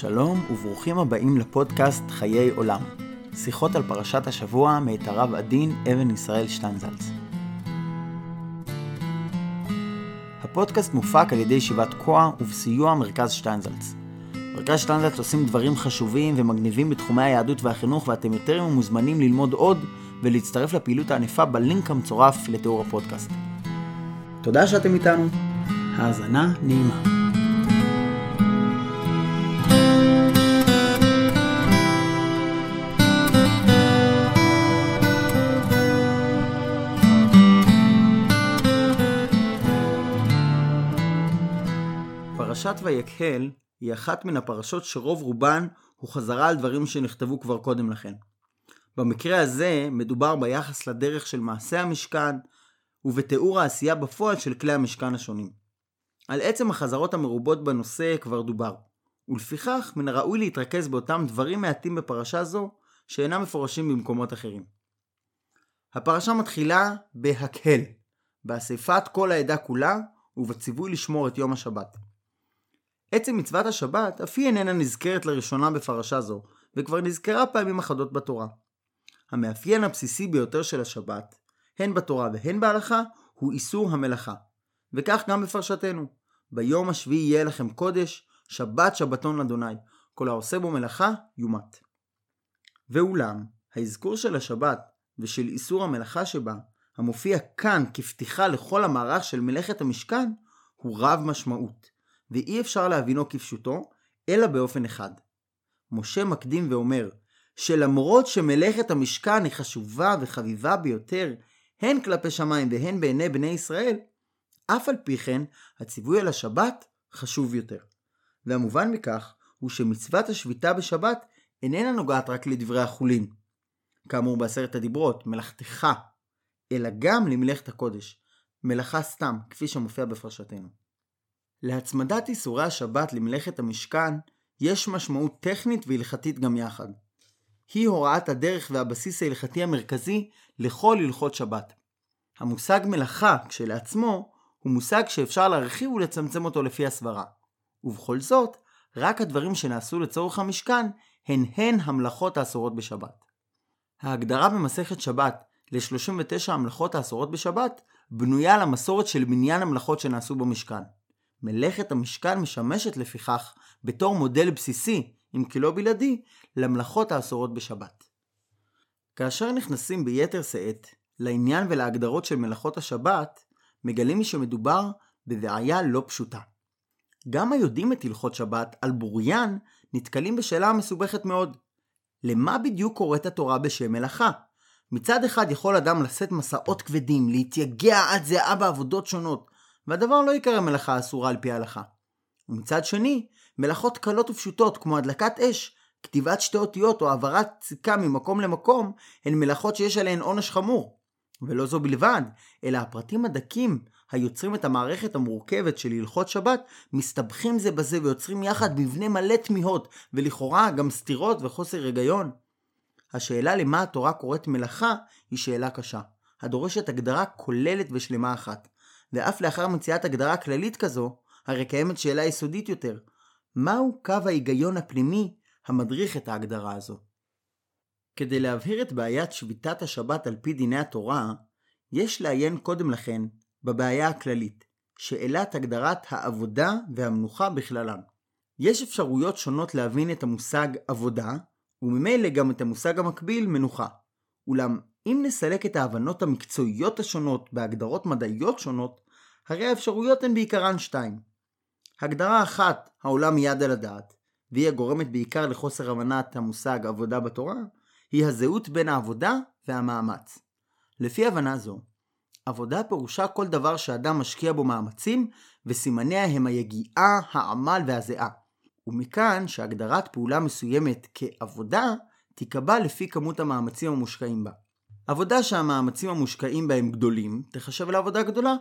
שלום וברוכים הבאים לפודקאסט חיי עולם. שיחות על פרשת השבוע מאת הרב עדין אבן ישראל שטיינזלץ. הפודקאסט מופק על ידי ישיבת כוח ובסיוע מרכז שטיינזלץ. מרכז שטיינזלץ עושים דברים חשובים ומגניבים בתחומי היהדות והחינוך ואתם יותר מוזמנים ללמוד עוד ולהצטרף לפעילות הענפה בלינק המצורף לתיאור הפודקאסט. תודה שאתם איתנו. האזנה נעימה. פרשת ויקהל היא אחת מן הפרשות שרוב רובן הוא חזרה על דברים שנכתבו כבר קודם לכן. במקרה הזה מדובר ביחס לדרך של מעשה המשכן ובתיאור העשייה בפועל של כלי המשכן השונים. על עצם החזרות המרובות בנושא כבר דובר, ולפיכך מן הראוי להתרכז באותם דברים מעטים בפרשה זו שאינם מפורשים במקומות אחרים. הפרשה מתחילה בהקהל, באספת כל העדה כולה ובציווי לשמור את יום השבת. עצם מצוות השבת אף היא איננה נזכרת לראשונה בפרשה זו, וכבר נזכרה פעמים אחדות בתורה. המאפיין הבסיסי ביותר של השבת, הן בתורה והן בהלכה, הוא איסור המלאכה. וכך גם בפרשתנו. ביום השביעי יהיה לכם קודש, שבת שבתון לאדוני. כל העושה בו מלאכה, יומת. ואולם, האזכור של השבת ושל איסור המלאכה שבה, המופיע כאן כפתיחה לכל המערך של מלאכת המשכן, הוא רב משמעות. ואי אפשר להבינו כפשוטו, אלא באופן אחד. משה מקדים ואומר, שלמרות שמלאכת המשכן היא חשובה וחביבה ביותר, הן כלפי שמיים והן בעיני בני ישראל, אף על פי כן, הציווי על השבת חשוב יותר. והמובן מכך, הוא שמצוות השביתה בשבת איננה נוגעת רק לדברי החולין, כאמור בעשרת הדיברות, מלאכתך, אלא גם למלאכת הקודש, מלאכה סתם, כפי שמופיע בפרשתנו. להצמדת איסורי השבת למלאכת המשכן יש משמעות טכנית והלכתית גם יחד. היא הוראת הדרך והבסיס ההלכתי המרכזי לכל הלכות שבת. המושג מלאכה כשלעצמו הוא מושג שאפשר להרחיב ולצמצם אותו לפי הסברה. ובכל זאת, רק הדברים שנעשו לצורך המשכן הן הן המלאכות האסורות בשבת. ההגדרה במסכת שבת ל-39 המלאכות האסורות בשבת בנויה על המסורת של מניין המלאכות שנעשו במשכן. מלאכת המשכן משמשת לפיכך בתור מודל בסיסי, אם כי לא בלעדי, למלאכות האסורות בשבת. כאשר נכנסים ביתר שאת לעניין ולהגדרות של מלאכות השבת, מגלים שמדובר בבעיה לא פשוטה. גם היודעים את הלכות שבת על בוריין נתקלים בשאלה מסובכת מאוד. למה בדיוק קוראת התורה בשם מלאכה? מצד אחד יכול אדם לשאת מסעות כבדים, להתייגע עד זיעה בעבודות שונות, והדבר לא ייקרא מלאכה אסורה על פי ההלכה. ומצד שני, מלאכות קלות ופשוטות כמו הדלקת אש, כתיבת שתי אותיות או העברת סיכה ממקום למקום, הן מלאכות שיש עליהן עונש חמור. ולא זו בלבד, אלא הפרטים הדקים היוצרים את המערכת המורכבת של הלכות שבת, מסתבכים זה בזה ויוצרים יחד מבנה מלא תמיהות, ולכאורה גם סתירות וחוסר היגיון. השאלה למה התורה קוראת מלאכה היא שאלה קשה, הדורשת הגדרה כוללת ושלמה אחת. ואף לאחר מציאת הגדרה כללית כזו, הרי קיימת שאלה יסודית יותר, מהו קו ההיגיון הפנימי המדריך את ההגדרה הזו? כדי להבהיר את בעיית שביתת השבת על פי דיני התורה, יש לעיין קודם לכן בבעיה הכללית, שאלת הגדרת העבודה והמנוחה בכללן. יש אפשרויות שונות להבין את המושג עבודה, וממילא גם את המושג המקביל מנוחה. אולם אם נסלק את ההבנות המקצועיות השונות בהגדרות מדעיות שונות, הרי האפשרויות הן בעיקרן שתיים. הגדרה אחת העולה מיד על הדעת, והיא הגורמת בעיקר לחוסר הבנת המושג עבודה בתורה, היא הזהות בין העבודה והמאמץ. לפי הבנה זו, עבודה פירושה כל דבר שאדם משקיע בו מאמצים, וסימניה הם היגיעה, העמל והזיעה. ומכאן שהגדרת פעולה מסוימת כעבודה תיקבע לפי כמות המאמצים המושקעים בה. עבודה שהמאמצים המושקעים בהם גדולים, תחשב לעבודה גדולה,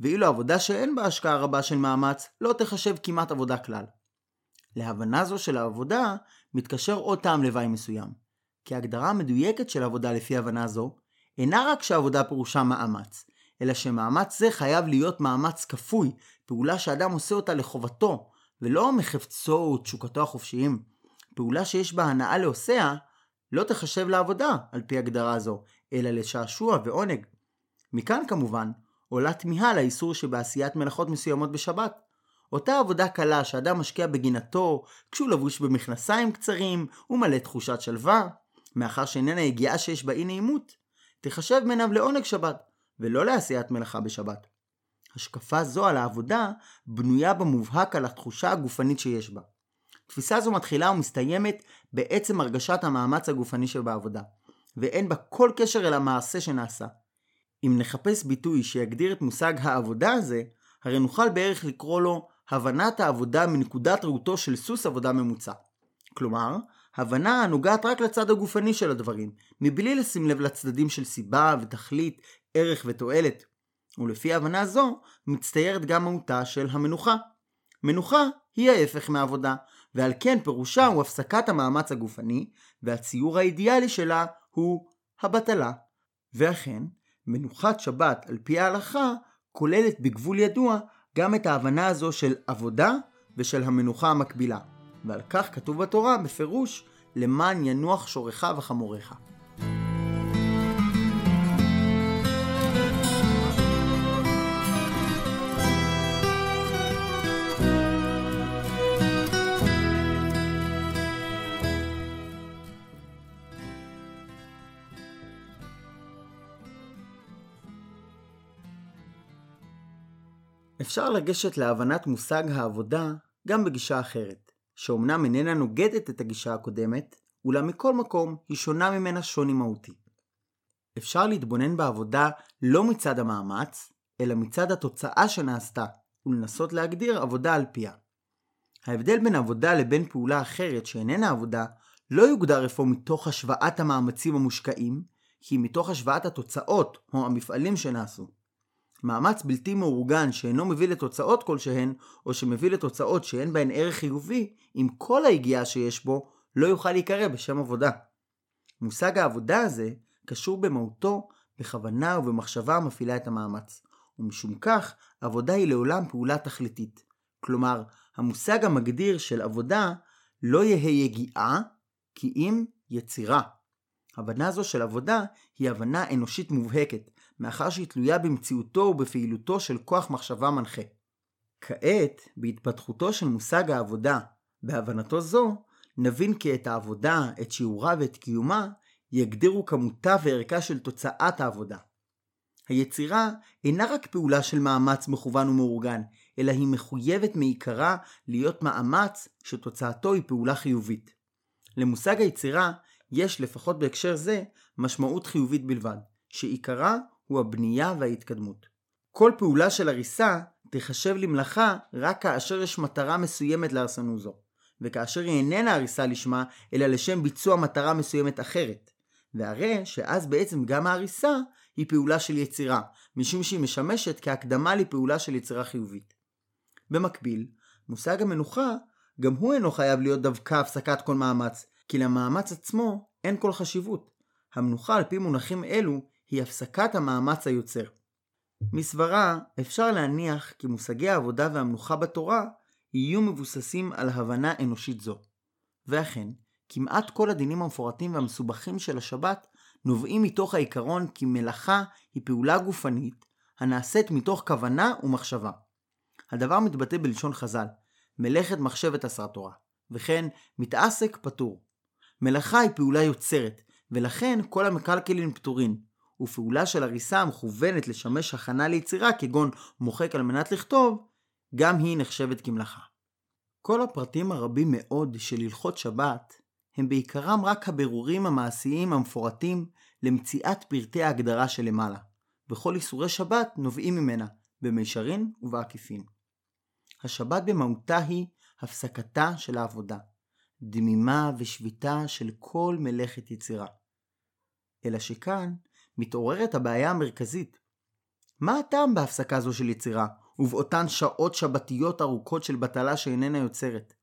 ואילו עבודה שאין בה השקעה רבה של מאמץ, לא תחשב כמעט עבודה כלל. להבנה זו של העבודה, מתקשר עוד טעם לוואי מסוים. כי ההגדרה המדויקת של עבודה לפי הבנה זו, אינה רק שעבודה פירושה מאמץ, אלא שמאמץ זה חייב להיות מאמץ כפוי, פעולה שאדם עושה אותה לחובתו, ולא מחפצו ותשוקתו החופשיים. פעולה שיש בה הנאה לעושיה, לא תחשב לעבודה על פי הגדרה זו, אלא לשעשוע ועונג. מכאן כמובן עולה תמיהה לאיסור שבעשיית מלאכות מסוימות בשבת. אותה עבודה קלה שאדם משקיע בגינתו, כשהוא לבוש במכנסיים קצרים ומלא תחושת שלווה, מאחר שאיננה יגיעה שיש בה אי נעימות, תחשב מעיניו לעונג שבת, ולא לעשיית מלאכה בשבת. השקפה זו על העבודה בנויה במובהק על התחושה הגופנית שיש בה. תפיסה זו מתחילה ומסתיימת בעצם הרגשת המאמץ הגופני שבעבודה, ואין בה כל קשר אל המעשה שנעשה. אם נחפש ביטוי שיגדיר את מושג העבודה הזה, הרי נוכל בערך לקרוא לו הבנת העבודה מנקודת ראותו של סוס עבודה ממוצע. כלומר, הבנה הנוגעת רק לצד הגופני של הדברים, מבלי לשים לב לצדדים של סיבה ותכלית, ערך ותועלת. ולפי הבנה זו, מצטיירת גם מהותה של המנוחה. מנוחה היא ההפך מעבודה, ועל כן פירושה הוא הפסקת המאמץ הגופני, והציור האידיאלי שלה הוא הבטלה. ואכן, מנוחת שבת על פי ההלכה כוללת בגבול ידוע גם את ההבנה הזו של עבודה ושל המנוחה המקבילה. ועל כך כתוב בתורה בפירוש למען ינוח שורך וחמורך. אפשר לגשת להבנת מושג העבודה גם בגישה אחרת, שאומנם איננה נוגדת את הגישה הקודמת, אולם מכל מקום היא שונה ממנה שוני מהותי. אפשר להתבונן בעבודה לא מצד המאמץ, אלא מצד התוצאה שנעשתה, ולנסות להגדיר עבודה על פיה. ההבדל בין עבודה לבין פעולה אחרת שאיננה עבודה, לא יוגדר אפוא מתוך השוואת המאמצים המושקעים, כי מתוך השוואת התוצאות או המפעלים שנעשו. מאמץ בלתי מאורגן שאינו מביא לתוצאות כלשהן, או שמביא לתוצאות שאין בהן ערך חיובי, עם כל היגיעה שיש בו, לא יוכל להיקרא בשם עבודה. מושג העבודה הזה קשור במהותו בכוונה ובמחשבה המפעילה את המאמץ, ומשום כך עבודה היא לעולם פעולה תכליתית. כלומר, המושג המגדיר של עבודה לא יהא יגיעה, כי אם יצירה. הבנה זו של עבודה היא הבנה אנושית מובהקת, מאחר שהיא תלויה במציאותו ובפעילותו של כוח מחשבה מנחה. כעת, בהתפתחותו של מושג העבודה, בהבנתו זו, נבין כי את העבודה, את שיעורה ואת קיומה, יגדירו כמותה וערכה של תוצאת העבודה. היצירה אינה רק פעולה של מאמץ מכוון ומאורגן, אלא היא מחויבת מעיקרה להיות מאמץ שתוצאתו היא פעולה חיובית. למושג היצירה יש, לפחות בהקשר זה, משמעות חיובית בלבד, שעיקרה הוא הבנייה וההתקדמות. כל פעולה של הריסה תיחשב למלאכה רק כאשר יש מטרה מסוימת להרסנות זו, וכאשר היא איננה הריסה לשמה, אלא לשם ביצוע מטרה מסוימת אחרת. והרי שאז בעצם גם ההריסה היא פעולה של יצירה, משום שהיא משמשת כהקדמה לפעולה של יצירה חיובית. במקביל, מושג המנוחה גם הוא אינו חייב להיות דווקא הפסקת כל מאמץ, כי למאמץ עצמו אין כל חשיבות. המנוחה על פי מונחים אלו היא הפסקת המאמץ היוצר. מסברה אפשר להניח כי מושגי העבודה והמנוחה בתורה יהיו מבוססים על הבנה אנושית זו. ואכן, כמעט כל הדינים המפורטים והמסובכים של השבת נובעים מתוך העיקרון כי מלאכה היא פעולה גופנית הנעשית מתוך כוונה ומחשבה. הדבר מתבטא בלשון חז"ל, מלאכת מחשבת עשרה תורה, וכן מתעסק פטור. מלאכה היא פעולה יוצרת, ולכן כל המקלקלין פטורין, ופעולה של הריסה המכוונת לשמש הכנה ליצירה כגון מוחק על מנת לכתוב, גם היא נחשבת כמלאכה. כל הפרטים הרבים מאוד של הלכות שבת הם בעיקרם רק הבירורים המעשיים המפורטים למציאת פרטי ההגדרה שלמעלה, וכל איסורי שבת נובעים ממנה, במישרין ובעקיפין. השבת במהותה היא הפסקתה של העבודה, דמימה ושביתה של כל מלאכת יצירה. אלא שכאן מתעוררת הבעיה המרכזית. מה הטעם בהפסקה זו של יצירה, ובאותן שעות שבתיות ארוכות של בטלה שאיננה יוצרת?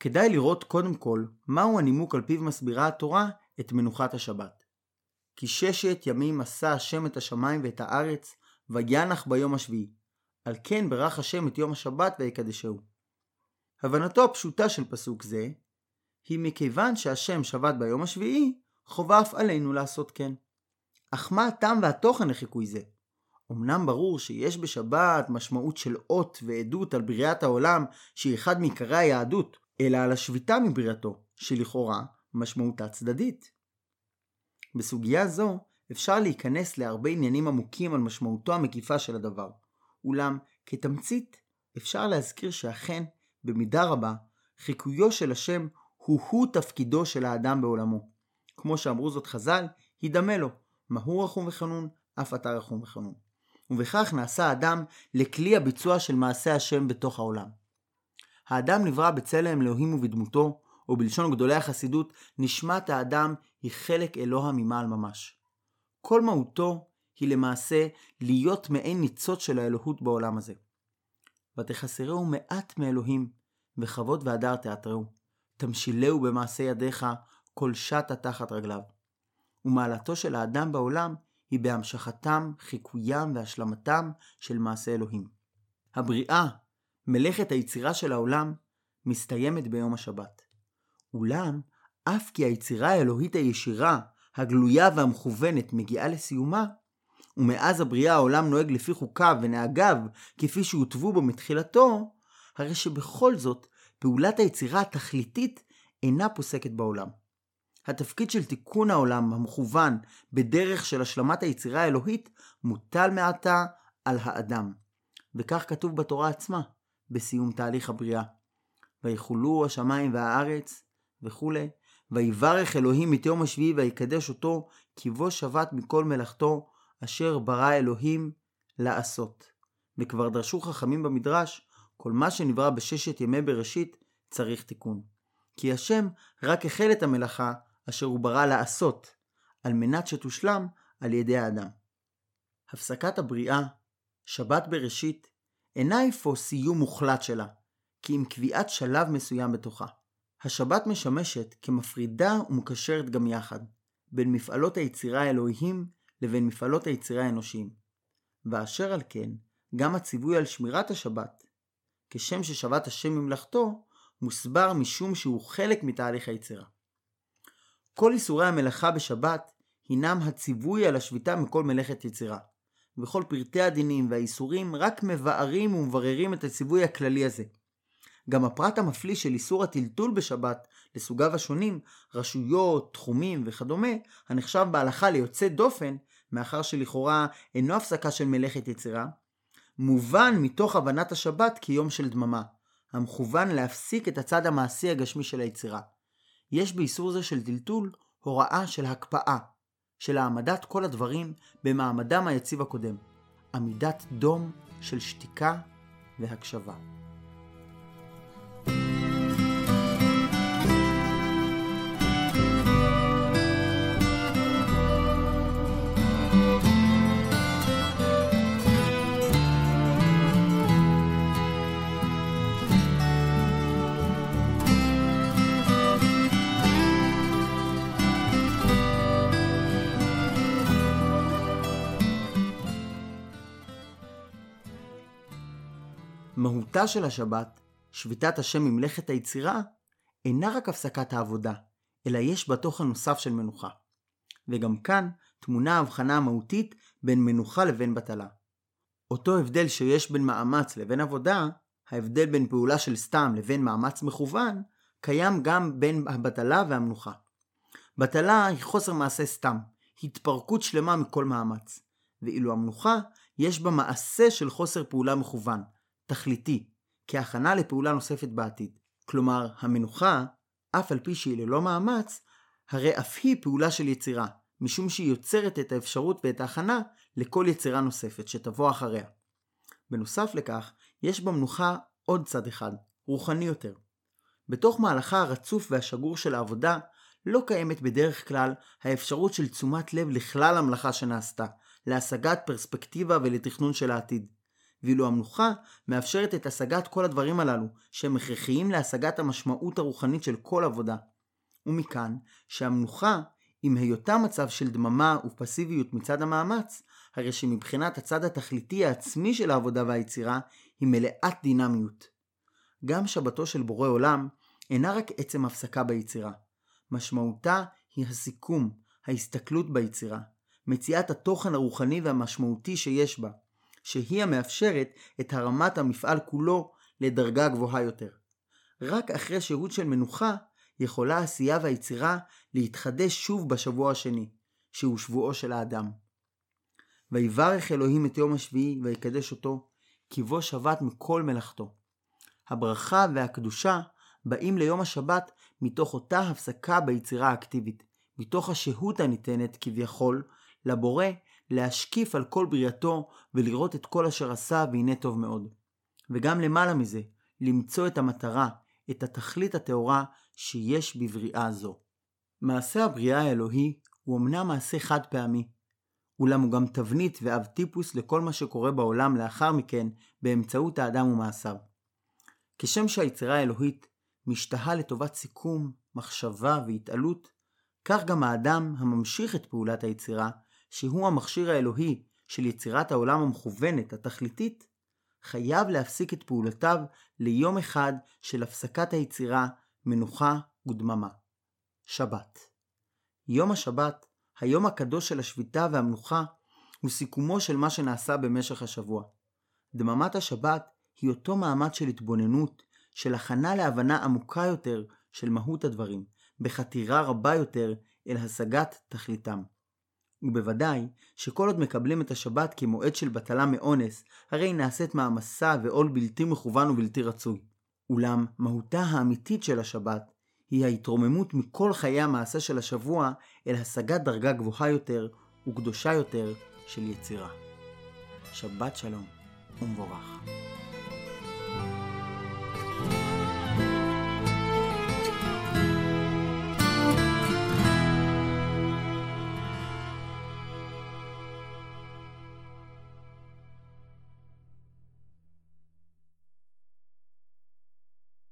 כדאי לראות קודם כל מהו הנימוק על פיו מסבירה התורה את מנוחת השבת. כי ששת ימים עשה השם את השמיים ואת הארץ, וינח ביום השביעי. על כן ברך השם את יום השבת ויקדשהו. הבנתו הפשוטה של פסוק זה היא מכיוון שהשם שבת ביום השביעי, חובה אף עלינו לעשות כן. אך מה הטעם והתוכן לחיקוי זה? אמנם ברור שיש בשבת משמעות של אות ועדות על בריאת העולם שהיא אחד מעיקרי היהדות, אלא על השביתה מבריאתו, שלכאורה משמעותה צדדית. בסוגיה זו אפשר להיכנס להרבה עניינים עמוקים על משמעותו המקיפה של הדבר, אולם כתמצית אפשר להזכיר שאכן, במידה רבה, חיקויו של השם הוא-הוא תפקידו של האדם בעולמו. כמו שאמרו זאת חז"ל, הידמה לו, מה הוא רחום וחנון, אף אתה רחום וחנון. ובכך נעשה האדם לכלי הביצוע של מעשה השם בתוך העולם. האדם נברא בצלם אלוהים ובדמותו, או בלשון גדולי החסידות, נשמת האדם היא חלק אלוה ממעל ממש. כל מהותו היא למעשה להיות מעין ניצוץ של האלוהות בעולם הזה. ותחסרהו מעט מאלוהים, וכבוד והדר תיאטרהו. תמשילהו במעשה ידיך, כל שטה תחת רגליו. ומעלתו של האדם בעולם היא בהמשכתם, חיקוים והשלמתם של מעשה אלוהים. הבריאה, מלאכת היצירה של העולם, מסתיימת ביום השבת. אולם, אף כי היצירה האלוהית הישירה, הגלויה והמכוונת מגיעה לסיומה, ומאז הבריאה העולם נוהג לפי חוקיו ונהגיו כפי שהוטבו בו מתחילתו, הרי שבכל זאת פעולת היצירה התכליתית אינה פוסקת בעולם. התפקיד של תיקון העולם המכוון בדרך של השלמת היצירה האלוהית מוטל מעתה על האדם. וכך כתוב בתורה עצמה, בסיום תהליך הבריאה. ויחולו השמיים והארץ וכולי, ויברך אלוהים את יום השביעי ויקדש אותו, כי בו שבת מכל מלאכתו, אשר ברא אלוהים לעשות. וכבר דרשו חכמים במדרש, כל מה שנברא בששת ימי בראשית צריך תיקון. כי השם רק החל את המלאכה אשר הוא ברא לעשות, על מנת שתושלם על ידי האדם. הפסקת הבריאה, שבת בראשית, אינה אפוא סיום מוחלט שלה, כי עם קביעת שלב מסוים בתוכה. השבת משמשת כמפרידה ומקשרת גם יחד, בין מפעלות היצירה האלוהיים לבין מפעלות היצירה האנושיים. ואשר על כן, גם הציווי על שמירת השבת, כשם ששבת השם ממלכתו, מוסבר משום שהוא חלק מתהליך היצירה. כל איסורי המלאכה בשבת הינם הציווי על השביתה מכל מלאכת יצירה, וכל פרטי הדינים והאיסורים רק מבארים ומבררים את הציווי הכללי הזה. גם הפרט המפליא של איסור הטלטול בשבת לסוגיו השונים, רשויות, תחומים וכדומה, הנחשב בהלכה ליוצא דופן, מאחר שלכאורה אינו הפסקה של מלאכת יצירה, מובן מתוך הבנת השבת כיום של דממה, המכוון להפסיק את הצד המעשי הגשמי של היצירה. יש באיסור זה של טלטול הוראה של הקפאה, של העמדת כל הדברים במעמדם היציב הקודם, עמידת דום של שתיקה והקשבה. מהותה של השבת, שביתת השם ממלאכת היצירה, אינה רק הפסקת העבודה, אלא יש בה תוכן נוסף של מנוחה. וגם כאן טמונה ההבחנה המהותית בין מנוחה לבין בטלה. אותו הבדל שיש בין מאמץ לבין עבודה, ההבדל בין פעולה של סתם לבין מאמץ מכוון, קיים גם בין הבטלה והמנוחה. בטלה היא חוסר מעשה סתם, התפרקות שלמה מכל מאמץ, ואילו המנוחה יש בה מעשה של חוסר פעולה מכוון, תכליתי, כהכנה לפעולה נוספת בעתיד. כלומר, המנוחה, אף על פי שהיא ללא מאמץ, הרי אף היא פעולה של יצירה, משום שהיא יוצרת את האפשרות ואת ההכנה לכל יצירה נוספת שתבוא אחריה. בנוסף לכך, יש במנוחה עוד צד אחד, רוחני יותר. בתוך מהלכה הרצוף והשגור של העבודה, לא קיימת בדרך כלל האפשרות של תשומת לב לכלל המלאכה שנעשתה, להשגת פרספקטיבה ולתכנון של העתיד. ואילו המנוחה מאפשרת את השגת כל הדברים הללו, שהם הכרחיים להשגת המשמעות הרוחנית של כל עבודה. ומכאן שהמנוחה, עם היותה מצב של דממה ופסיביות מצד המאמץ, הרי שמבחינת הצד התכליתי העצמי של העבודה והיצירה, היא מלאת דינמיות. גם שבתו של בורא עולם אינה רק עצם הפסקה ביצירה. משמעותה היא הסיכום, ההסתכלות ביצירה, מציאת התוכן הרוחני והמשמעותי שיש בה, שהיא המאפשרת את הרמת המפעל כולו לדרגה גבוהה יותר. רק אחרי שהות של מנוחה יכולה העשייה והיצירה להתחדש שוב בשבוע השני, שהוא שבועו של האדם. ויברך אלוהים את יום השביעי ויקדש אותו, כי בו שבת מכל מלאכתו. הברכה והקדושה באים ליום השבת מתוך אותה הפסקה ביצירה האקטיבית, מתוך השהות הניתנת כביכול לבורא להשקיף על כל בריאתו ולראות את כל אשר עשה והנה טוב מאוד. וגם למעלה מזה, למצוא את המטרה, את התכלית הטהורה שיש בבריאה זו. מעשה הבריאה האלוהי הוא אמנם מעשה חד פעמי, אולם הוא גם תבנית ואב טיפוס לכל מה שקורה בעולם לאחר מכן באמצעות האדם ומעשיו. כשם שהיצירה האלוהית משתהה לטובת סיכום, מחשבה והתעלות, כך גם האדם הממשיך את פעולת היצירה, שהוא המכשיר האלוהי של יצירת העולם המכוונת, התכליתית, חייב להפסיק את פעולותיו ליום אחד של הפסקת היצירה, מנוחה ודממה. שבת. יום השבת, היום הקדוש של השביתה והמנוחה, הוא סיכומו של מה שנעשה במשך השבוע. דממת השבת היא אותו מעמד של התבוננות, של הכנה להבנה עמוקה יותר של מהות הדברים, בחתירה רבה יותר אל השגת תכליתם. ובוודאי שכל עוד מקבלים את השבת כמועד של בטלה מאונס, הרי נעשית מעמסה ועול בלתי מכוון ובלתי רצוי. אולם מהותה האמיתית של השבת היא ההתרוממות מכל חיי המעשה של השבוע אל השגת דרגה גבוהה יותר וקדושה יותר של יצירה. שבת שלום ומבורך.